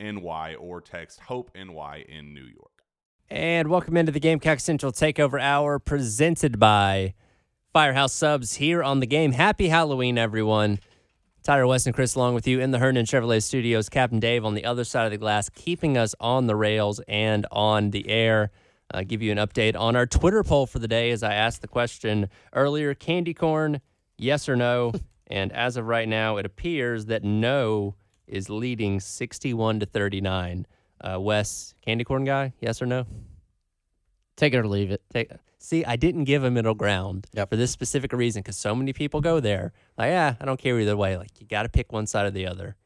NY or text Hope NY in New York. And welcome into the Gamecock Central Takeover Hour presented by Firehouse Subs here on the game. Happy Halloween, everyone. Tyler Wes and Chris along with you in the Herndon Chevrolet Studios. Captain Dave on the other side of the glass, keeping us on the rails and on the air. Uh, give you an update on our Twitter poll for the day as I asked the question earlier candy corn, yes or no? and as of right now, it appears that no is leading 61 to 39. Uh, Wes, candy corn guy, yes or no? Take it or leave it. Take, see, I didn't give a middle ground Yep. for this specific reason because so many people go there. Like, yeah, I don't care either way. Like, you got to pick one side or the other.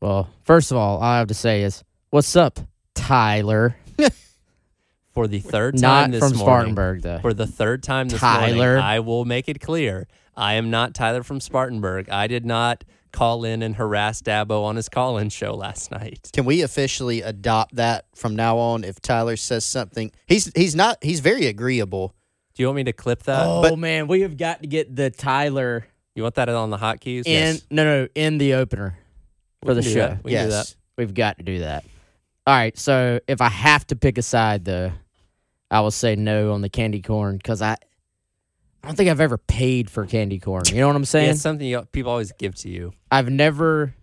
Well, first of all, all I have to say is, what's up, Tyler? For the third time Not this from morning, Spartanburg, though. For the third time this Tyler. morning, I will make it clear I am not Tyler from Spartanburg. I did not call in and harass Dabo on his call-in show last night. Can we officially adopt that from now on? If Tyler says something, he's he's not he's very agreeable. Do you want me to clip that? oh but- man, we have got to get the Tyler You want that on the hotkeys? in. No, no, in the opener We for the show. that. We can do that. yes, We've got to do that. All right. So if I have to pick a side, though, I will say no on the candy corn because I, I don't think I've ever paid for candy corn. You know what I'm Yeah, saying? it's something you, people always give to you. I've never,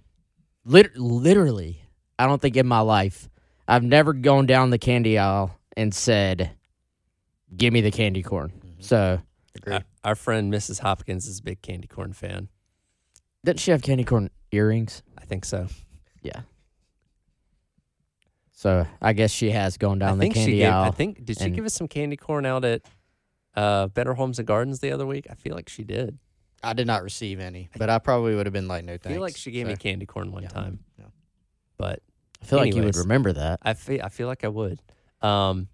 lit- literally, I don't think in my life, I've never gone down the candy aisle and said, "Give me the candy corn." Mm-hmm. So agree. Our, our friend Mrs. Hopkins is a big candy corn fan. didn't she have candy corn earrings? I think so. Yeah. So I guess she has gone down I think the candy she gave. aisle. I think did she and- give us some candy corn out at uh, Better Homes and Gardens the other week? I feel like she did. I did not receive any, but I probably would have been like, no thanks. I feel like she gave me candy corn one Yeah. time. Yeah. But I feel like you would remember that. I feel I feel like I would. Um,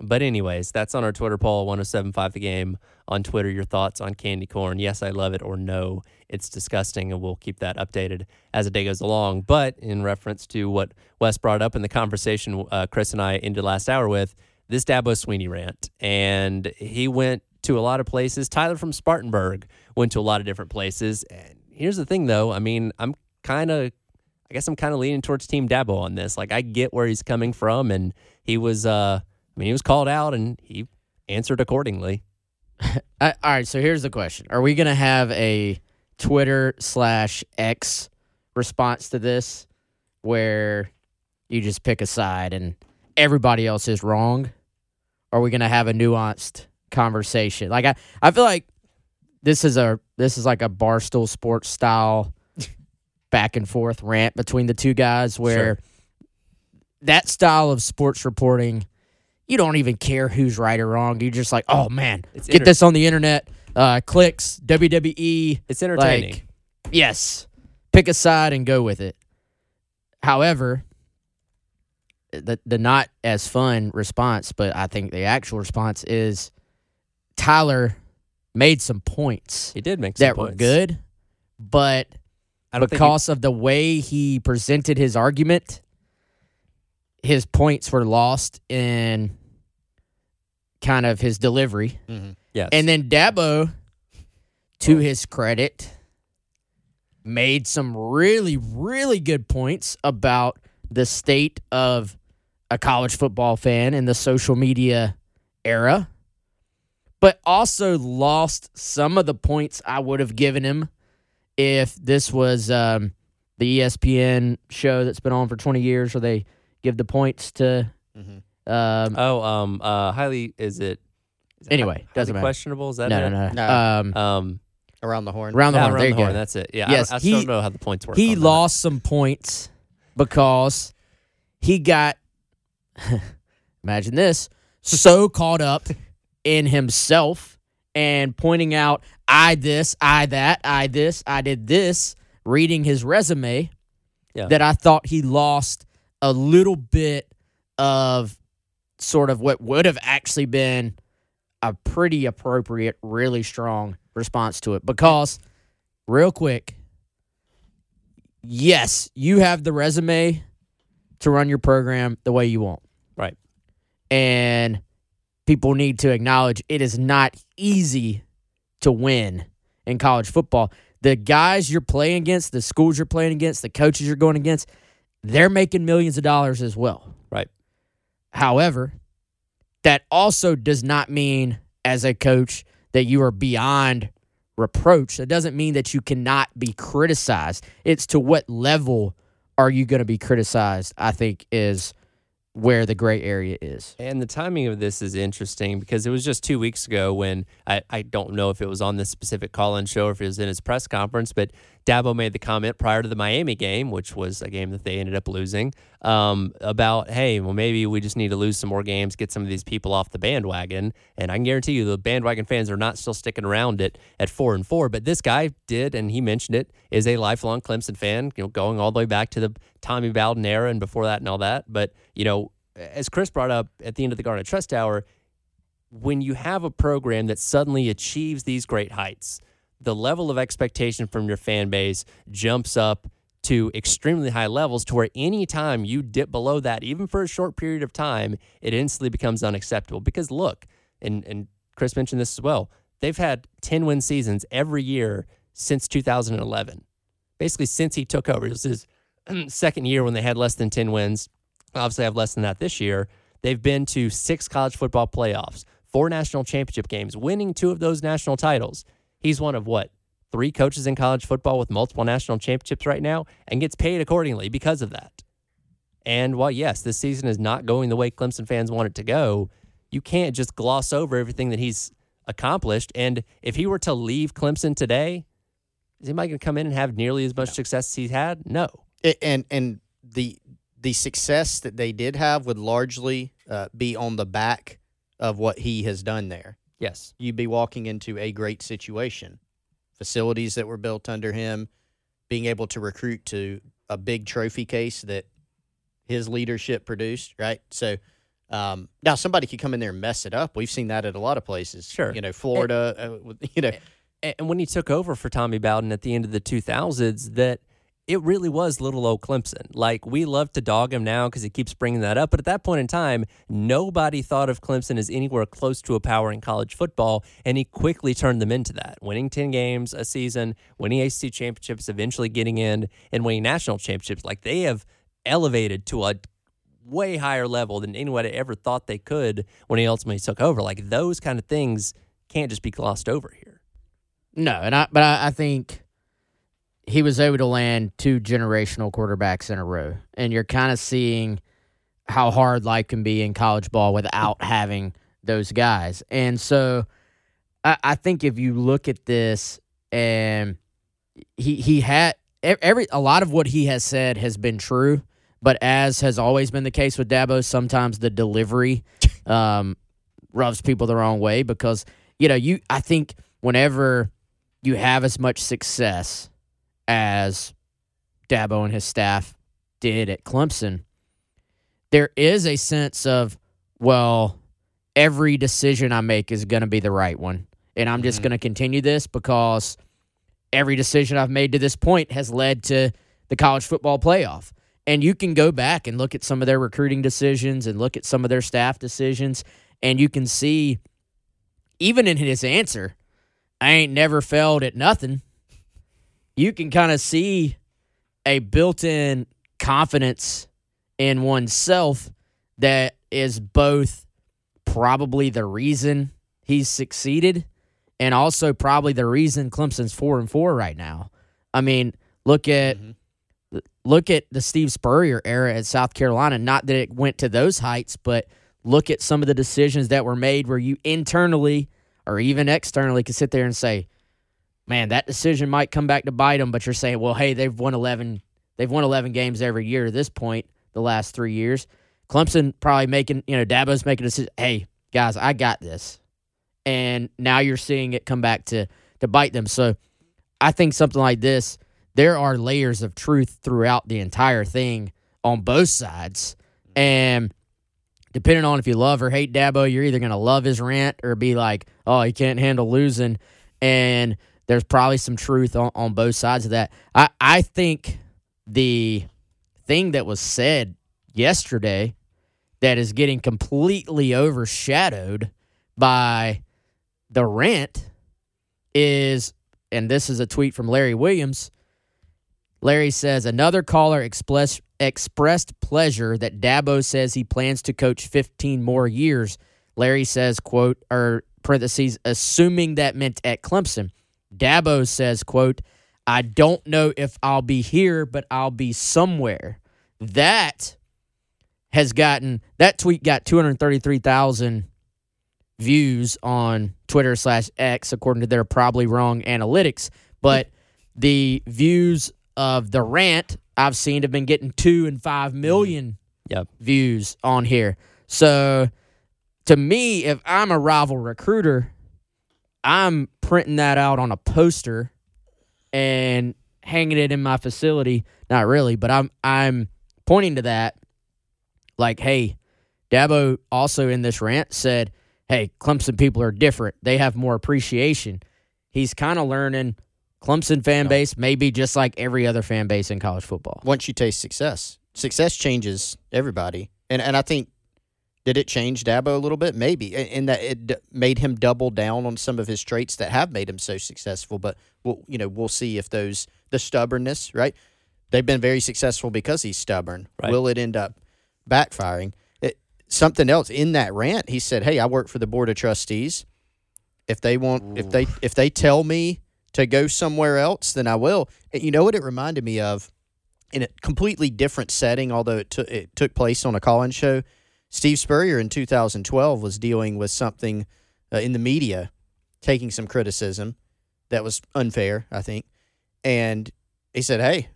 but anyways, that's on our Twitter poll, 1075 the game on Twitter. Your thoughts on candy corn? Yes, I love it, or no, it's disgusting, and we'll keep that updated as the day goes along. But in reference to what Wes brought up in the conversation uh, Chris and I ended last hour with, this Dabo Swinney rant, and he went to a lot of places. Tyler from Spartanburg went to a lot of different places. And here's the thing, though. I mean, I'm kind of I guess I'm kind of leaning towards Team Dabo on this. Like I get where he's coming from, and he was, uh, I mean, he was called out, and he answered accordingly. All right, so here's the question: Are we gonna have a Twitter slash X response to this, where you just pick a side and everybody else is wrong? Are we gonna have a nuanced conversation? Like I, I feel like this is a this is like a barstool sports style back and forth rant between the two guys where that style of sports reporting, you don't even care who's right or wrong. You're just like, oh man, It's get enter- this on the internet. Uh, clicks, WWE. It's entertaining. Like, yes, pick a side and go with it. However, the the not as fun response, but I think the actual response is Tyler made some points he did make some that were points. good, but I he- because of the way he presented his argument, his points were lost in kind of his delivery. Mhm. yes. And then Dabo, to his credit, made some really, really good points about the state of a college football fan in the social media era, but also lost some of the points I would have given him if this was um, the ESPN show that's been on for 20 years where they give the points to. Mhm. Um, oh, um, uh, highly is it? is it Anyway, hi- doesn't matter. questionable. Is that no, it? no, no, No. Um, Um, Around the horn. round the yeah, horn. around There you the go. horn. That's it. Yeah. Yes, I, don't- I still he- don't know how the points work. he on that. lost some points because he got imagine this so caught up in himself and pointing out i this i that i this i did this reading his resume Yeah. that i thought he lost a little bit of sort of what would have actually been a pretty appropriate really strong response to it because real quick yes, you have the resume to run your program the way you want. And people need to acknowledge it is not easy to win in college football. The guys you're playing against, the schools you're playing against, the coaches you're going against, they're making millions of dollars as well. Right. However, that also does not mean as a coach that you are beyond reproach. That doesn't mean that you cannot be criticized. It's to what level are you going to be criticized, I think is where the gray area is. And the timing of this is interesting because it was just two weeks ago when I, I don't know if it was on this specific call in show or if it was in his press conference, but Dabo made the comment prior to the Miami game, which was a game that they ended up losing, um, about, hey, well, maybe we just need to lose some more games, get some of these people off the bandwagon. And I can guarantee you the bandwagon fans are not still sticking around at, at four and four. But this guy did, and he mentioned it, is a lifelong Clemson fan, you know, going all the way back to the Tommy Bowden era and before that and all that. But, you know, as Chris brought up at the end of the Garnet Trust Hour, when you have a program that suddenly achieves these great heights, the level of expectation from your fan base jumps up to extremely high levels to where anytime you dip below that, even for a short period of time, it instantly becomes unacceptable. Because look, and, and Chris mentioned this as well, they've had 10 win seasons every year since 2011. Basically, since he took over. It was his second year when they had less than 10 wins. Obviously, have less than that this year. They've been to six college football playoffs, four national championship games, winning two of those national titles. He's one of what? Three coaches in college football with multiple national championships right now and gets paid accordingly because of that. And while, yes, this season is not going the way Clemson fans want it to go, you can't just gloss over everything that he's accomplished. And if he were to leave Clemson today, is anybody going to come in and have nearly as much success as he's had? No. It, and and the the success that they did have would largely uh, be on the back of what he has done there. Yes. You'd be walking into a great situation, facilities that were built under him, being able to recruit to a big trophy case that his leadership produced. Right, so. Um, now somebody could come in there and mess it up. We've seen that at a lot of places. Sure. you know, Florida. uh, you know, And and when he took over for Tommy Bowden at the end of the 2000s, that it really was little old Clemson. Like, we love to dog him now because he keeps bringing that up. But at that point in time, nobody thought of Clemson as anywhere close to a power in college football. And he quickly turned them into that, winning 10 games a season, winning ACC championships, eventually getting in and winning national championships. Like, they have elevated to a way higher level than anyone ever thought they could when he ultimately took over. Like, those kind of things can't just be glossed over here. No, and I but I, I think he was able to land two generational quarterbacks in a row, and you're kind of seeing how hard life can be in college ball without having those guys. And so, I, I think if you look at this, and he he had every a lot of what he has said has been true, but as has always been the case with Dabo, sometimes the delivery um, rubs people the wrong way because you know you. I think whenever you have as much success as Dabo and his staff did at Clemson, there is a sense of well, every decision I make is going to be the right one, and I'm just Mhm. going to continue this because every decision I've made to this point has led to the college football playoff. And you can go back and look at some of their recruiting decisions and look at some of their staff decisions, and you can see, even in his answer, I ain't never failed at nothing. You can kind of see a built in confidence in oneself that is both probably the reason he's succeeded and also probably the reason Clemson's four and four right now. I mean, look at Mhm. look at the Steve Spurrier era at South Carolina. Not that it went to those heights, but look at some of the decisions that were made where you internally or even externally could sit there and say, "Man, that decision might come back to bite them." But you're saying, "Well, hey, they've won eleven. They've won eleven games every year at this point. The last three years, Clemson probably making you know Dabo's making a decision. Hey, guys, I got this." and now you're seeing it come back to to bite them. So I think something like this, there are layers of truth throughout the entire thing on both sides, and depending on if you love or hate Dabo, you're either gonna love his rant or be like, oh, he can't handle losing, and there's probably some truth on, on both sides of that. I I think the thing that was said yesterday that is getting completely overshadowed by the rent is, and this is a tweet from Larry Williams. Larry says another caller express, expressed pleasure that Dabo says he plans to coach 15 more years. Larry says, quote, or parentheses, assuming that meant at Clemson. Dabo says, quote, I don't know if I'll be here, but I'll be somewhere. That has gotten, that tweet got 233,000 views on Twitter slash X, according to their probably wrong analytics. But the views of the rant I've seen have been getting two and five million mm-hmm. Yep. views on here. So to me, if I'm a rival recruiter, I'm printing that out on a poster and hanging it in my facility. Not really, but I'm I'm pointing to that like, hey, Dabo also in this rant said, hey, Clemson people are different. They have more appreciation. He's kind of learning Clemson fan base, maybe just like every other fan base in college football. Once you taste success, success changes everybody, and and I think did it change Dabo a little bit? Maybe, in that it made him double down on some of his traits that have made him so successful. But we'll you know we'll see if those the stubbornness right. They've been very successful because he's stubborn. Right. Will it end up backfiring? It, something else in that rant, he said, "Hey, I work for the board of trustees. If they want, if they if they tell me to go somewhere else, then I will." And you know what it reminded me of? in a completely different setting, although it, took it took place on a call-in show. Steve Spurrier in 2012 was dealing with something uh, in the media, taking some criticism that was unfair, I think, and he said, "Hey,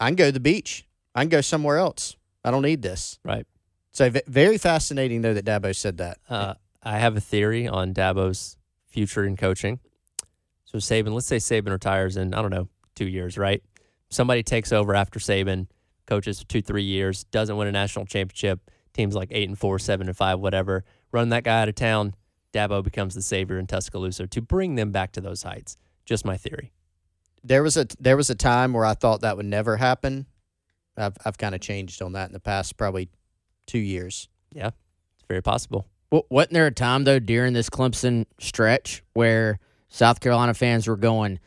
I can go to the beach. I can go somewhere else. I don't need this." Right. So v- very fascinating, though, that Dabo said that. Uh, I have a theory on Dabo's future in coaching. So Saban, let's say Saban retires in I don't know two years, right? Somebody takes over after Saban, coaches for two three years, doesn't win a national championship. Teams like eight and four, seven and five, whatever. Run that guy out of town. Dabo becomes the savior in Tuscaloosa to bring them back to those heights. Just my theory. There was a there was a time where I thought that would never happen. I've I've kind of changed on that in the past probably two years. Yeah, it's very possible. Wa- Wasn't there a time though during this Clemson stretch where South Carolina fans were going,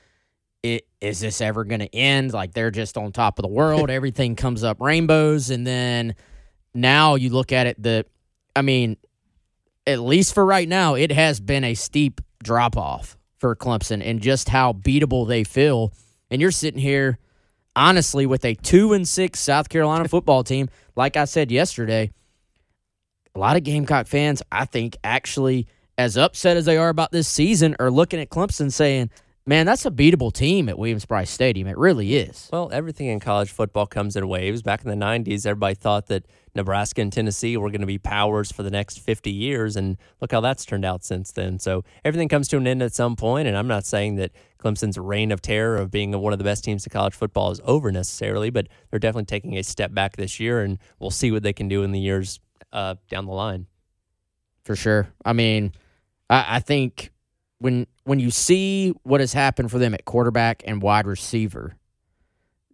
"I- "Is this ever going to end?" Like they're just on top of the world. Everything comes up rainbows, and then now you look at it. The, I mean, at least for right now, it has been a steep drop off for Clemson and just how beatable they feel. And you're sitting here, honestly, with a two and six South Carolina football team. Like I said yesterday, a lot of Gamecock fans, I think, actually, as upset as they are about this season, are looking at Clemson saying, man, that's a beatable team at Williams Brice Stadium. It really is. Well, everything in college football comes in waves. Back in the 90s, everybody thought that Nebraska and Tennessee were going to be powers for the next 50 years. And look how that's turned out since then. So everything comes to an end at some point, And I'm not saying that Clemson's reign of terror of being one of the best teams in college football is over necessarily, but they're definitely taking a step back this year. And we'll see what they can do in the years uh, down the line. For sure. I mean, I, I think when when you see what has happened for them at quarterback and wide receiver,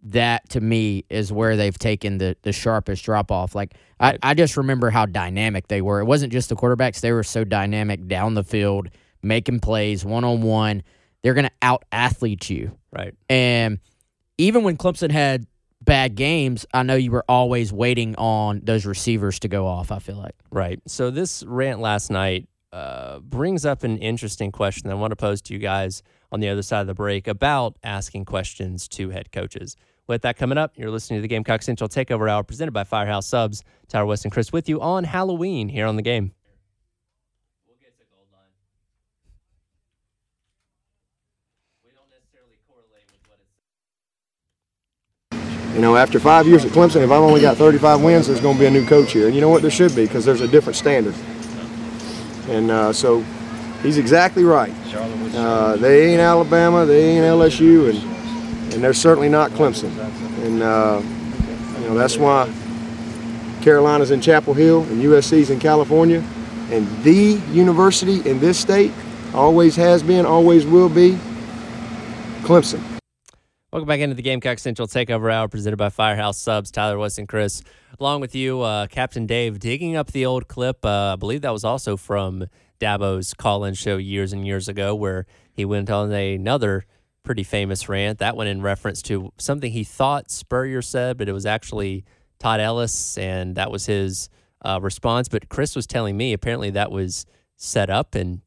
that to me is where they've taken the the sharpest drop off. Like I, I just remember how dynamic they were. It wasn't just the quarterbacks; they were so dynamic down the field, making plays one on one. They're going to out athlete you, right? And even when Clemson had bad games, I know you were always waiting on those receivers to go off. I feel like right. So this rant last night uh, brings up an interesting question that I want to pose to you guys on the other side of the break about asking questions to head coaches. With that coming up, you're listening to the Gamecock Central Takeover Hour presented by Firehouse Subs. Tyler Wes and Chris with you on Halloween here on the game. We'll get to gold line. We don't necessarily correlate with what it's you know, after five years at Clemson, if I've only got 35 wins, there's going to be a new coach here. And you know what? There should be because there's a different standard. And uh, so he's exactly right. Uh, they ain't Alabama, they ain't LSU, and, and they're certainly not Clemson. And, uh, you know, that's why Carolina's in Chapel Hill and USC's in California. And the university in this state always has been, always will be Clemson. Welcome back into the Gamecock Central Takeover Hour presented by Firehouse Subs. Tyler Wes and Chris, along with you, uh, Captain Dave, digging up the old clip. Uh, I believe that was also from Dabo's call-in show years and years ago, where he went on another pretty famous rant. That one in reference to something he thought Spurrier said, but it was actually Todd Ellis, and that was his uh, response. But Chris was telling me apparently that was set up and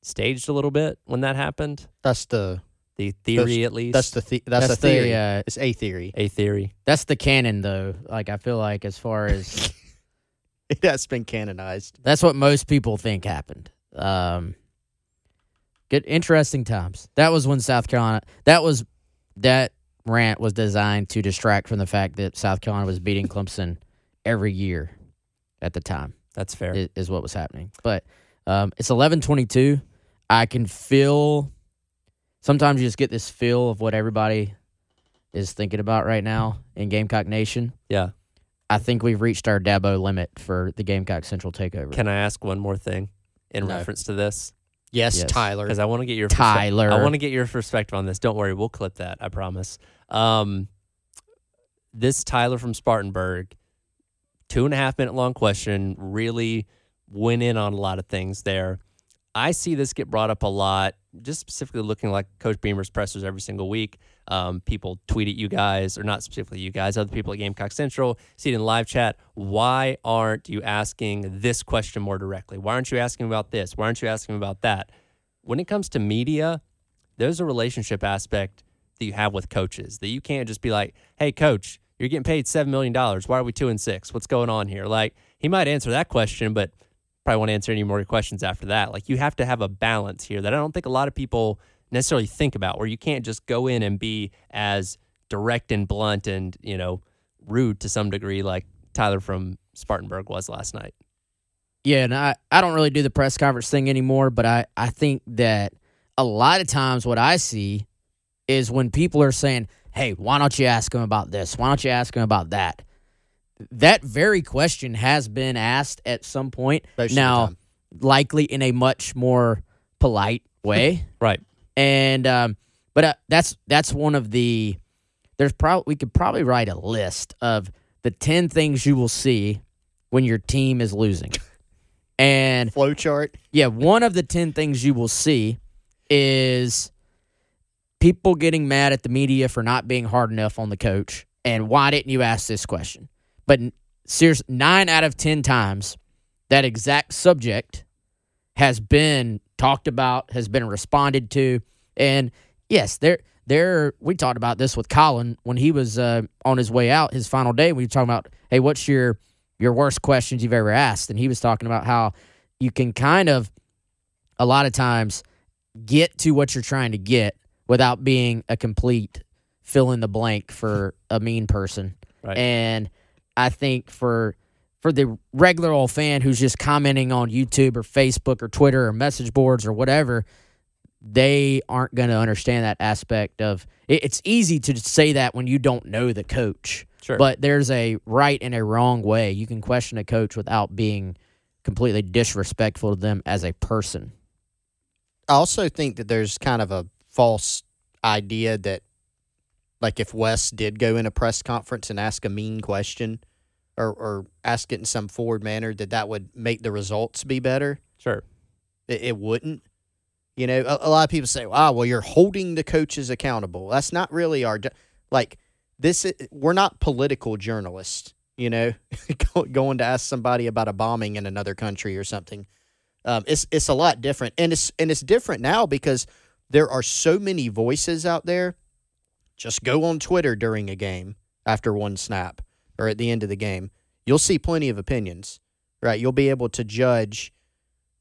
staged a little bit when that happened. That's the the theory, at least. That's the, the that's, that's the theory. The, uh, it's a theory. A theory. That's the canon, though. Like I feel like as far as it has been canonized. That's what most people think happened. Um, good, interesting times. That was when South Carolina. That was that rant was designed to distract from the fact that South Carolina was beating Clemson every year at the time. That's fair. Is, is what was happening. But um, it's eleven twenty two. I can feel sometimes you just get this feel of what everybody is thinking about right now in Gamecock Nation. Yeah. I think we've reached our Dabo limit for the Gamecock Central takeover. Can I ask one more thing in no. reference to this? Yes, yes. Tyler. Because I want to get your Tyler. Perspe- I want to get your perspective on this. Don't worry, we'll clip that. I promise. Um, this Tyler from Spartanburg, two and a half minute long question, really went in on a lot of things there. I see this get brought up a lot, just specifically looking like Coach Beamer's pressers every single week. Um, people tweet at you guys, or not specifically you guys, other people at Gamecock Central, see it in live chat. Why aren't you asking this question more directly? Why aren't you asking about this? Why aren't you asking about that? When it comes to media, there's a relationship aspect that you have with coaches that you can't just be like, hey, coach, you're getting paid $7 million. Why are we two and six? What's going on here? Like, he might answer that question, but probably won't answer any more questions after that. Like you have to have a balance here that I don't think a lot of people necessarily think about, where you can't just go in and be as direct and blunt and you know rude to some degree, like Tyler from Spartanburg was last night. Yeah, and I, I don't really do the press conference thing anymore, but I, I think that a lot of times what I see is when people are saying, Hey, why don't you ask him about this? Why don't you ask him about that? That very question has been asked at some point. Most now, likely in a much more polite way, right? And um, but uh, that's that's one of the there's probably we could probably write a list of the ten things you will see when your team is losing. And flow chart. Yeah, one of the 10 things you will see is people getting mad at the media for not being hard enough on the coach. And why didn't you ask this question? But serious nine out of ten times that exact subject has been talked about, has been responded to, and yes, there there we talked about this with Colin when he was uh, on his way out, his final day. We were talking about, hey, what's your your worst questions you've ever asked? And he was talking about how you can kind of a lot of times get to what you're trying to get without being a complete fill in the blank for a mean person. Right. And I think for for the regular old fan who's just commenting on YouTube or Facebook or Twitter or message boards or whatever, they aren't going to understand that aspect of it, it's easy to say that when you don't know the coach. Sure. But there's a right and a wrong way. You can question a coach without being completely disrespectful to them as a person. I also think that there's kind of a false idea that, like, if Wes did go in a press conference and ask a mean question or, or ask it in some forward manner, that that would make the results be better. Sure. It, it wouldn't. You know, a, a lot of people say, "Wow, well, you're holding the coaches accountable." That's not really our like. This we're not political journalists. You know, going to ask somebody about a bombing in another country or something. Um, it's it's a lot different, and it's and it's different now because there are so many voices out there. Just go on Twitter during a game after one snap or at the end of the game. You'll see plenty of opinions, right? You'll be able to judge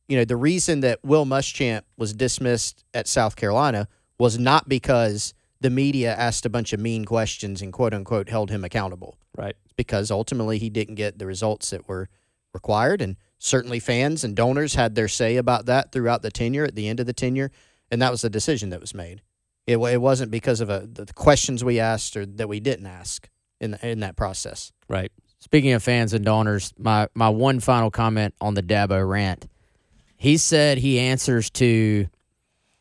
you know, the reason that Will Muschamp was dismissed at South Carolina was not because the media asked a bunch of mean questions and quote unquote held him accountable. Right. Because ultimately he didn't get the results that were required. And certainly fans and donors had their say about that throughout the tenure, at the end of the tenure. And that was the decision that was made. It, it wasn't because of a, the questions we asked or that we didn't ask in, the, in that process. Right. Speaking of fans and donors, my my one final comment on the Dabo rant. He said he answers to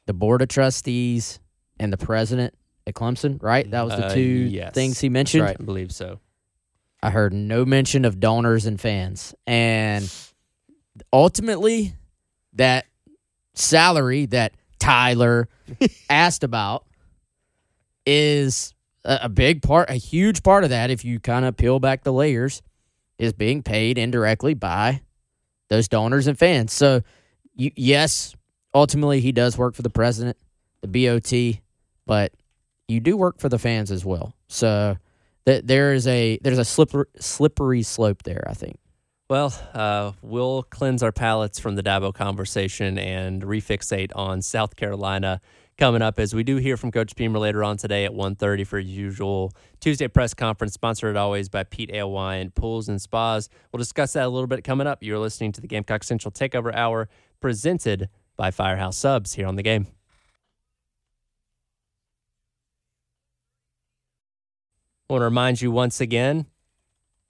the board of trustees and the president at Clemson, right? That was the Uh, two yes. things he mentioned. Right, I believe so. I heard no mention of donors and fans. And ultimately, that salary that Tyler asked about is a, a big part, a huge part of that, if you kind of peel back the layers, is being paid indirectly by those donors and fans. So, you, yes, ultimately, he does work for the president, the BOT, but you do work for the fans as well. So, that there is a there's a slippery slippery slope there. I think. Well, uh, we'll cleanse our palates from the Dabo conversation and refixate on South Carolina coming up as we do hear from Coach Beamer later on today at 1.30 for usual Tuesday press conference, sponsored always by Pete Ale Pools and Spas. We'll discuss that a little bit coming up. You're listening to the Gamecock Central Takeover Hour presented by Firehouse Subs here on the game. I want to remind you once again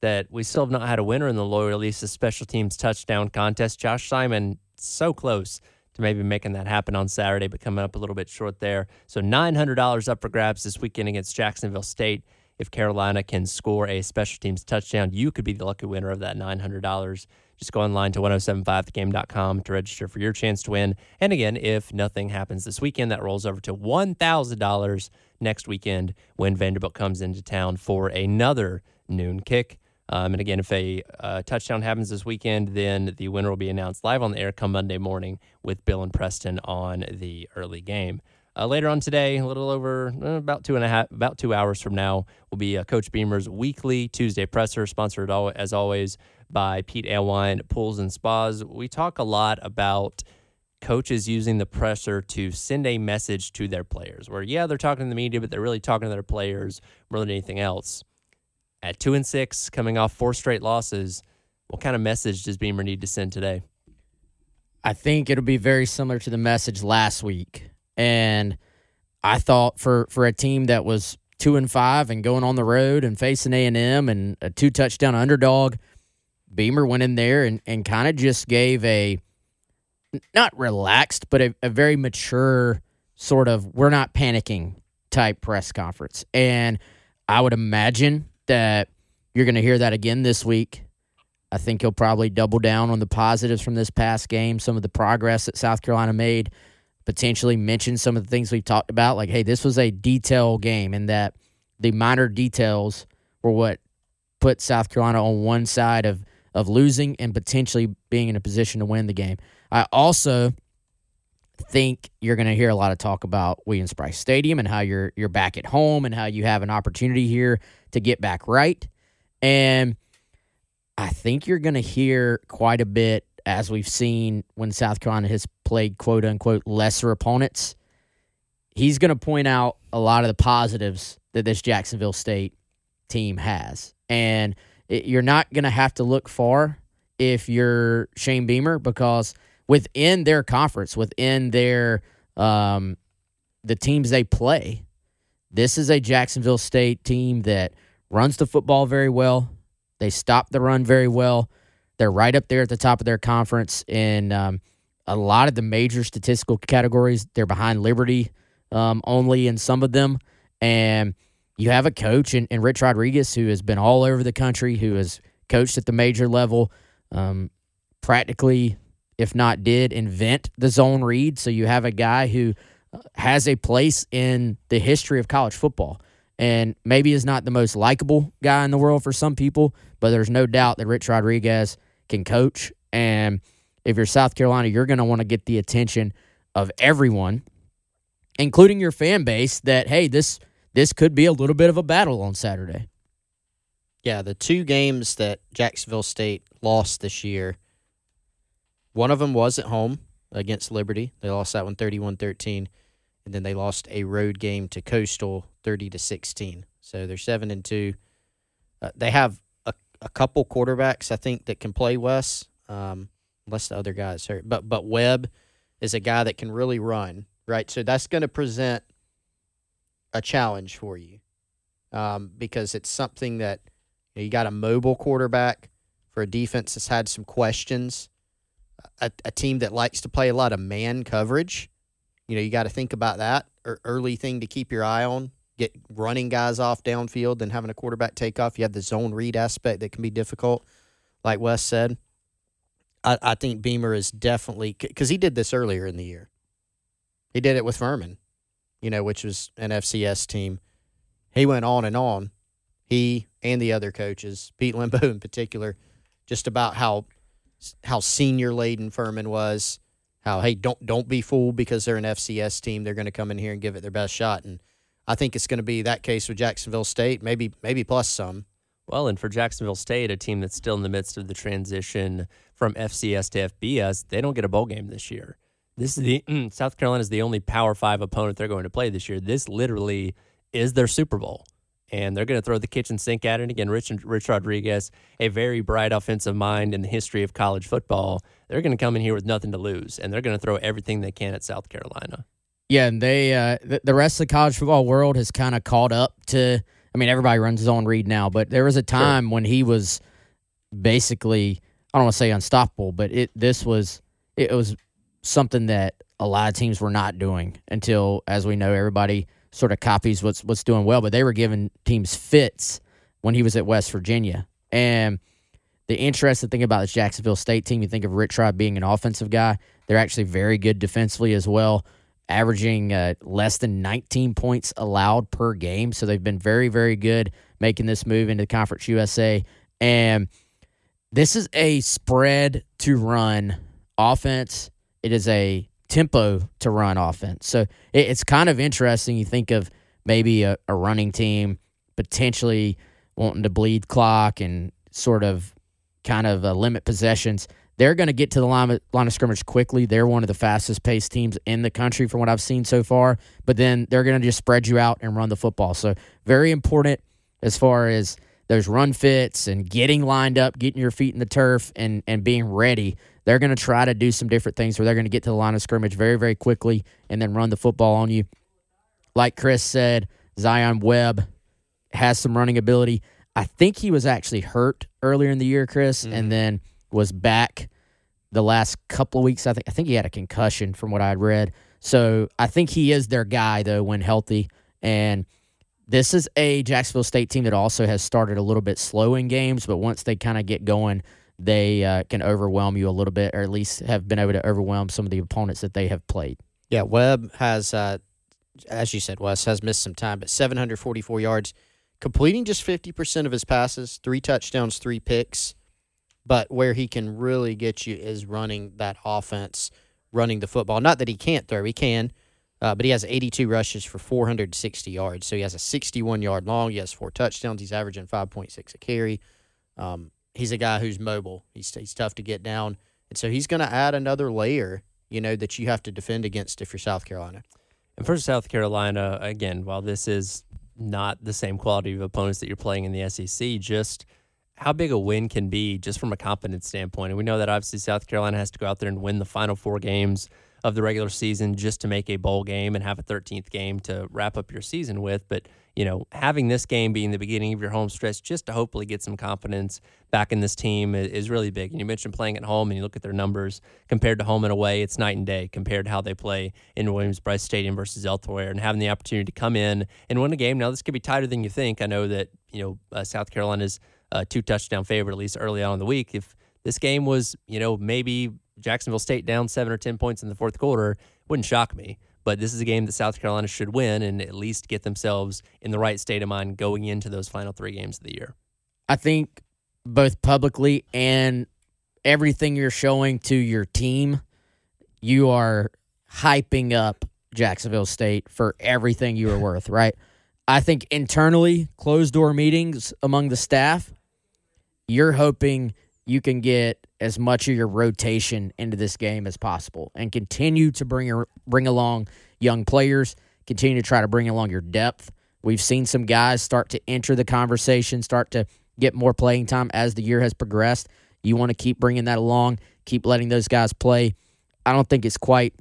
that we still have not had a winner in the Loyalista Special Teams Touchdown Contest. Josh Simon, so close to maybe making that happen on Saturday, but coming up a little bit short there. So $900 up for grabs this weekend against Jacksonville State. If Carolina can score a special teams touchdown, you could be the lucky winner of that $900. Just go online to 1075thegame.com to register for your chance to win. And again, if nothing happens this weekend, that rolls over to $1,000 next weekend when Vanderbilt comes into town for another noon kick. Um, and again, if a uh, touchdown happens this weekend, then the winner will be announced live on the air come Monday morning with Bill and Preston on the early game. Uh, later on today, a little over uh, about two and a half, about two hours from now, will be uh, Coach Beamer's weekly Tuesday presser, sponsored as always by Pete Alewine Pools and Spas. We talk a lot about coaches using the presser to send a message to their players. Where yeah, they're talking to the media, but they're really talking to their players more than anything else. At two and six, coming off four straight losses, what kind of message does Beamer need to send today? I think it'll be very similar to the message last week. And I thought for for a team that was two and five and going on the road and facing A and M and a two touchdown underdog, Beamer went in there and, and kind of just gave a not relaxed, but a, a very mature sort of we're not panicking type press conference. And I would imagine that you're going to hear that again this week. I think he'll probably double down on the positives from this past game, some of the progress that South Carolina made, potentially mention some of the things we've talked about. Like, hey, this was a detail game, and that the minor details were what put South Carolina on one side of, of losing and potentially being in a position to win the game. I also think you're going to hear a lot of talk about Williams Brice Stadium and how you're you're back at home and how you have an opportunity here to get back right. And I think you're going to hear quite a bit as we've seen when South Carolina has played quote unquote lesser opponents. he's going to point out a lot of the positives that this Jacksonville State team has. And it, you're not going to have to look far if you're Shane Beamer because within their conference, within their um, the teams they play, this is a Jacksonville State team that runs the football very well. They stop the run very well. They're right up there at the top of their conference in um, a lot of the major statistical categories. They're behind Liberty um, only in some of them. And you have a coach in, in Rich Rodriguez who has been all over the country, who has coached at the major level, um, practically, if not did, invent the zone read. So you have a guy who uh, has a place in the history of college football and maybe is not the most likable guy in the world for some people, but there's no doubt that Rich Rodriguez can coach. And if you're South Carolina, you're going to want to get the attention of everyone, including your fan base, that, hey, this this could be a little bit of a battle on Saturday. Yeah, the two games that Jacksonville State lost this year, one of them was at home against Liberty. They lost that one 31 13. And then they lost a road game to Coastal 30 to 16. So they're 7 and 2. Uh, they have a, a couple quarterbacks, I think, that can play Wes, um, unless the other guy's hurt. But, but Webb is a guy that can really run, right? So that's going to present a challenge for you um, because it's something that you, know, you got a mobile quarterback for a defense that's had some questions, a, a team that likes to play a lot of man coverage. You know, you got to think about that early thing to keep your eye on. Get running guys off downfield, then having a quarterback take off. You have the zone read aspect that can be difficult, like Wes said. I, I think Beamer is definitely because he did this earlier in the year. He did it with Furman you know, which was an FCS team. He went on and on. He and the other coaches, Pete Lembo in particular, just about how how senior laden Furman was. How hey, don't don't be fooled because they're an FCS team. They're going to come in here and give it their best shot. And I think it's going to be that case with Jacksonville State, maybe maybe plus some. Well, and for Jacksonville State, a team that's still in the midst of the transition from FCS to FBS, they don't get a bowl game this year. This is the South Carolina is the only Power Five opponent they're going to play this year. This literally is their Super Bowl, and they're going to throw the kitchen sink at it again. Rich Rich Rodriguez, a very bright offensive mind in the history of college football, they're going to come in here with nothing to lose, and they're going to throw everything they can at South Carolina. Yeah, and they uh, the rest of the college football world has kind of caught up to. I mean, everybody runs his zone read now, but there was a time sure. when he was basically I don't want to say unstoppable, but it this was it was something that a lot of teams were not doing until, as we know, everybody sort of copies what's what's doing well. But they were giving teams fits when he was at West Virginia. And the interesting thing about this Jacksonville State team, you think of Rich Rod being an offensive guy, they're actually very good defensively as well, averaging uh, less than 19 points allowed per game. So they've been very, very good making this move into the Conference USA. And this is a spread to run offense it is a tempo to run offense. So it, it's kind of interesting. You think of maybe a, a running team potentially wanting to bleed clock and sort of kind of uh, limit possessions. They're going to get to the line, line of scrimmage quickly. They're one of the fastest paced teams in the country from what I've seen so far. But then they're going to just spread you out and run the football. So very important as far as those run fits and getting lined up, getting your feet in the turf, and and being ready. They're going to try to do some different things where they're going to get to the line of scrimmage very very quickly and then run the football on you. Like Chris said, Zion Webb has some running ability. I think he was actually hurt earlier in the year, Chris, mm-hmm. and then was back the last couple of weeks. I think I think he had a concussion from what I had read. So I think he is their guy though when healthy and this is a Jacksonville State team that also has started a little bit slow in games, but once they kind of get going, they uh, can overwhelm you a little bit, or at least have been able to overwhelm some of the opponents that they have played. Yeah, Webb has, uh, as you said, Wes has missed some time, but 744 yards, completing just 50% of his passes, three touchdowns, three picks. But where he can really get you is running that offense, running the football. Not that he can't throw, he can uh, but he has 82 rushes for 460 yards. So he has a 61 yard long. He has four touchdowns. He's averaging 5.6 a carry. Um, he's a guy who's mobile. He's, he's tough to get down. And so he's going to add another layer, you know, that you have to defend against if you're South Carolina. And for South Carolina, again, while this is not the same quality of opponents that you're playing in the SEC, just how big a win can be just from a confidence standpoint. And we know that obviously South Carolina has to go out there and win the final four games of the regular season just to make a bowl game and have a 13th game to wrap up your season with. But, you know, having this game being the beginning of your home stretch just to hopefully get some confidence back in this team is really big. And you mentioned playing at home and you look at their numbers compared to home and away, it's night and day compared to how they play in Williams-Brice Stadium versus elsewhere and having the opportunity to come in and win a game. Now, this could be tighter than you think. I know that, you know, uh, South Carolina's uh, two touchdown favorite, at least early on in the week. If this game was, you know, maybe Jacksonville State down seven or 10 points in the fourth quarter, wouldn't shock me. But this is a game that South Carolina should win and at least get themselves in the right state of mind going into those final three games of the year. I think both publicly and everything you're showing to your team, you are hyping up Jacksonville State for everything you are worth, right? I think internally, closed door meetings among the staff, you're hoping you can get as much of your rotation into this game as possible and continue to bring your, bring along young players, continue to try to bring along your depth. We've seen some guys start to enter the conversation, start to get more playing time as the year has progressed. You want to keep bringing that along, keep letting those guys play. I don't think it's quite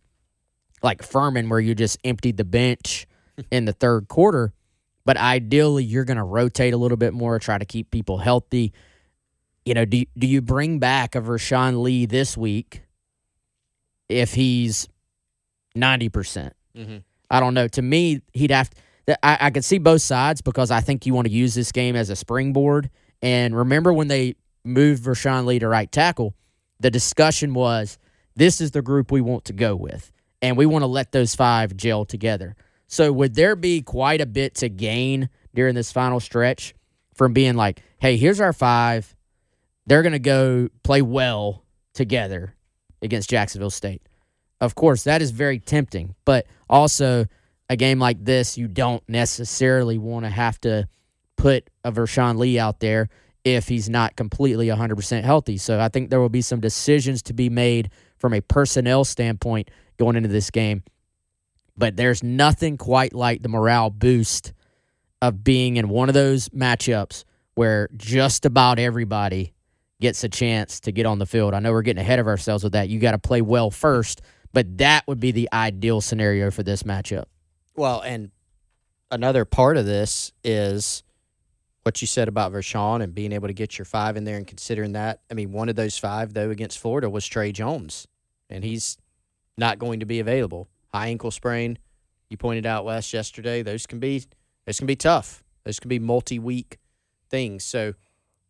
like Furman where you just emptied the bench in the third quarter, but ideally you're going to rotate a little bit more, try to keep people healthy you know, do do you bring back a Vershon Lee this week if he's ninety percent? Mm-hmm. I don't know. To me, he'd have. To, I, I could see both sides because I think you want to use this game as a springboard. And remember when they moved Vershon Lee to right tackle, the discussion was this is the group we want to go with, and we want to let those five gel together. So would there be quite a bit to gain during this final stretch from being like, hey, here's our five they're going to go play well together against Jacksonville State. Of course, that is very tempting, but also a game like this, you don't necessarily want to have to put a Vershon Lee out there if he's not completely 100% healthy. So I think there will be some decisions to be made from a personnel standpoint going into this game. But there's nothing quite like the morale boost of being in one of those matchups where just about everybody gets a chance to get on the field. I know we're getting ahead of ourselves with that. You got to play well first, but that would be the ideal scenario for this matchup. Well, and another part of this is what you said about Vershon and being able to get your five in there and considering that. I mean, one of those five, though, against Florida was Trey Jones, and he's not going to be available. High ankle sprain, you pointed out, Wes, yesterday. Those can be those can be tough. Those can be multi week things. So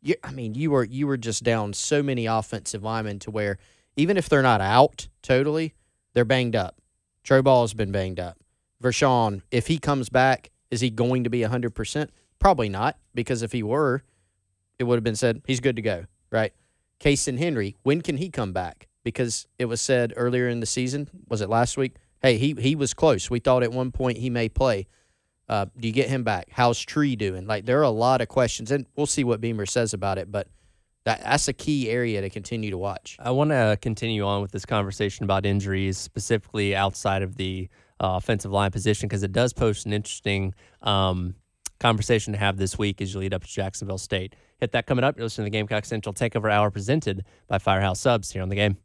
you, I mean, you were you were just down so many offensive linemen to where even if they're not out totally, they're banged up. Trey Ball has been banged up. Vershon, if he comes back, is he going to be hundred percent? Probably not, because if he were, it would have been said he's good to go, right? Casey Henry, when can he come back? Because it was said earlier in the season, was it last week? Hey, he he was close. We thought at one point he may play. Uh, do you get him back? How's Tree doing? Like there are a lot of questions, and we'll see what Beamer says about it. But that that's a key area to continue to watch. I want to continue on with this conversation about injuries, specifically outside of the uh, offensive line position, because it does post an interesting um, conversation to have this week as you lead up to Jacksonville State. Hit that coming up. You're listening to the Gamecock Central Takeover Hour presented by Firehouse Subs here on the game.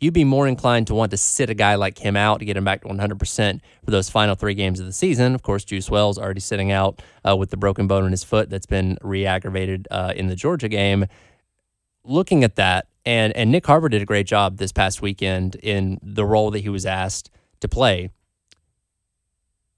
You'd be more inclined to want to sit a guy like him out to get him back to 100% for those final three games of the season. Of course, Juice Wells already sitting out uh, with the broken bone in his foot that's been re aggravated uh, in the Georgia game. Looking at that, and, and Nyck Harbor did a great job this past weekend in the role that he was asked to play.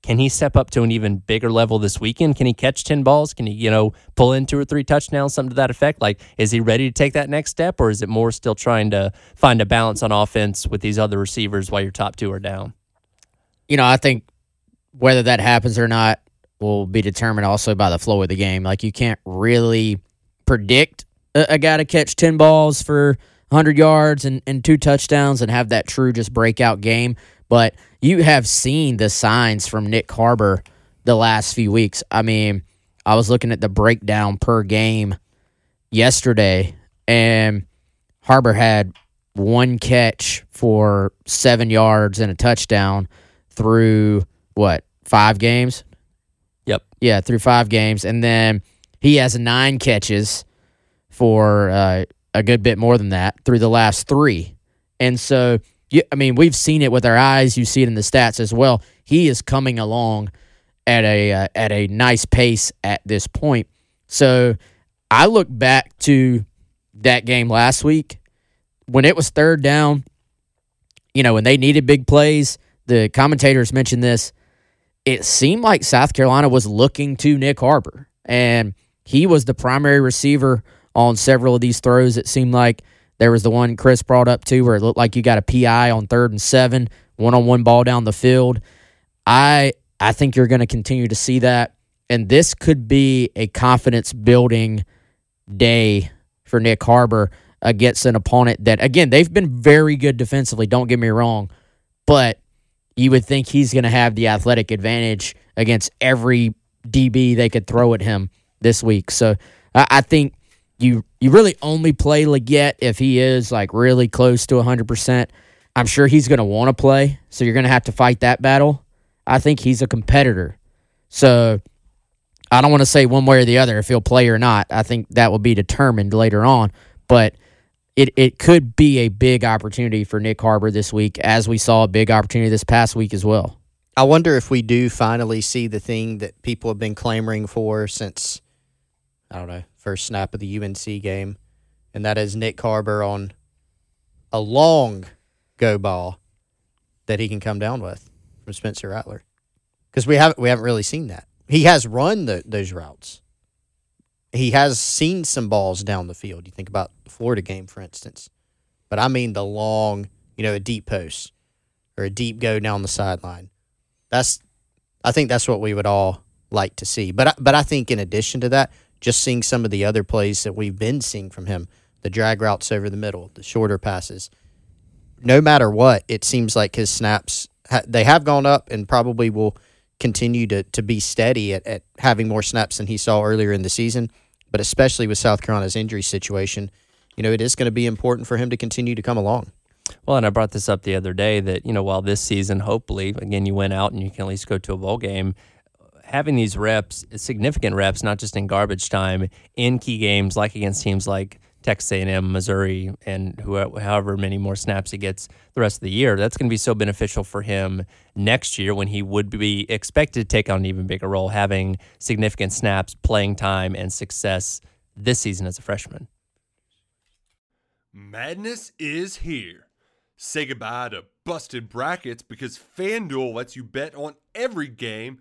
Can he step up to an even bigger level this weekend? Can he catch 10 balls? Can he, you know, pull in two or three touchdowns, something to that effect? Like, is he ready to take that next step, or is it more still trying to find a balance on offense with these other receivers while your top two are down? You know, I think whether that happens or not will be determined also by the flow of the game. Like, you can't really predict a, a guy to catch 10 balls for 100 yards and, and two touchdowns and have that true just breakout game. But you have seen the signs from Nyck Harbor the last few weeks. I mean, I was looking at the breakdown per game yesterday, and Harbor had one catch for seven yards and a touchdown through what five games? Yep. Yeah, through five games, and then he has nine catches for uh, a good bit more than that through the last three. And so, yeah, I mean, we've seen it with our eyes. You see it in the stats as well. He is coming along at a uh, at a nice pace at this point. So, I look back to that game last week when it was third down. You know, when they needed big plays, the commentators mentioned this. It seemed like South Carolina was looking to Nyck Harbor, and he was the primary receiver on several of these throws. It seemed like there was the one Chris brought up too, where it looked like you got a PI on third and seven, one on one ball down the field. I I think you're going to continue to see that, and this could be a confidence building day for Nyck Harbor against an opponent that again they've been very good defensively. Don't get me wrong, but you would think he's going to have the athletic advantage against every DB they could throw at him this week. So I, I think you you really only play Legette if he is like really close to 100%. I'm sure he's going to want to play, so you're going to have to fight that battle. I think he's a competitor. So I don't want to say one way or the other if he'll play or not. I think that will be determined later on, but it it could be a big opportunity for Nyck Harbor this week as we saw a big opportunity this past week as well. I wonder if we do finally see the thing that people have been clamoring for since I don't know, first snap of the UNC game, and that is Nyck Harbor on a long go ball that he can come down with from Spencer Rattler. Because we haven't we haven't really seen that. He has run the, those routes. He has seen some balls down the field. You think about the Florida game, for instance. But I mean the long, you know, a deep post or a deep go down the sideline. That's I think that's what we would all like to see. But but I think in addition to that, just seeing some of the other plays that we've been seeing from him, the drag routes over the middle, the shorter passes. No matter what, it seems like his snaps they have gone up and probably will continue to to be steady at, at having more snaps than he saw earlier in the season. But especially with South Carolina's injury situation, you know, it is going to be important for him to continue to come along. Well, and I brought this up the other day that, you know, while this season, hopefully, again, you went out and you can at least go to a bowl game, having these reps, significant reps, not just in garbage time, in key games like against teams like Texas A&M, Missouri, and whoever, however many more snaps he gets the rest of the year, that's going to be so beneficial for him next year when he would be expected to take on an even bigger role, having significant snaps, playing time, and success this season as a freshman. Madness is here. Say goodbye to busted brackets because FanDuel lets you bet on every game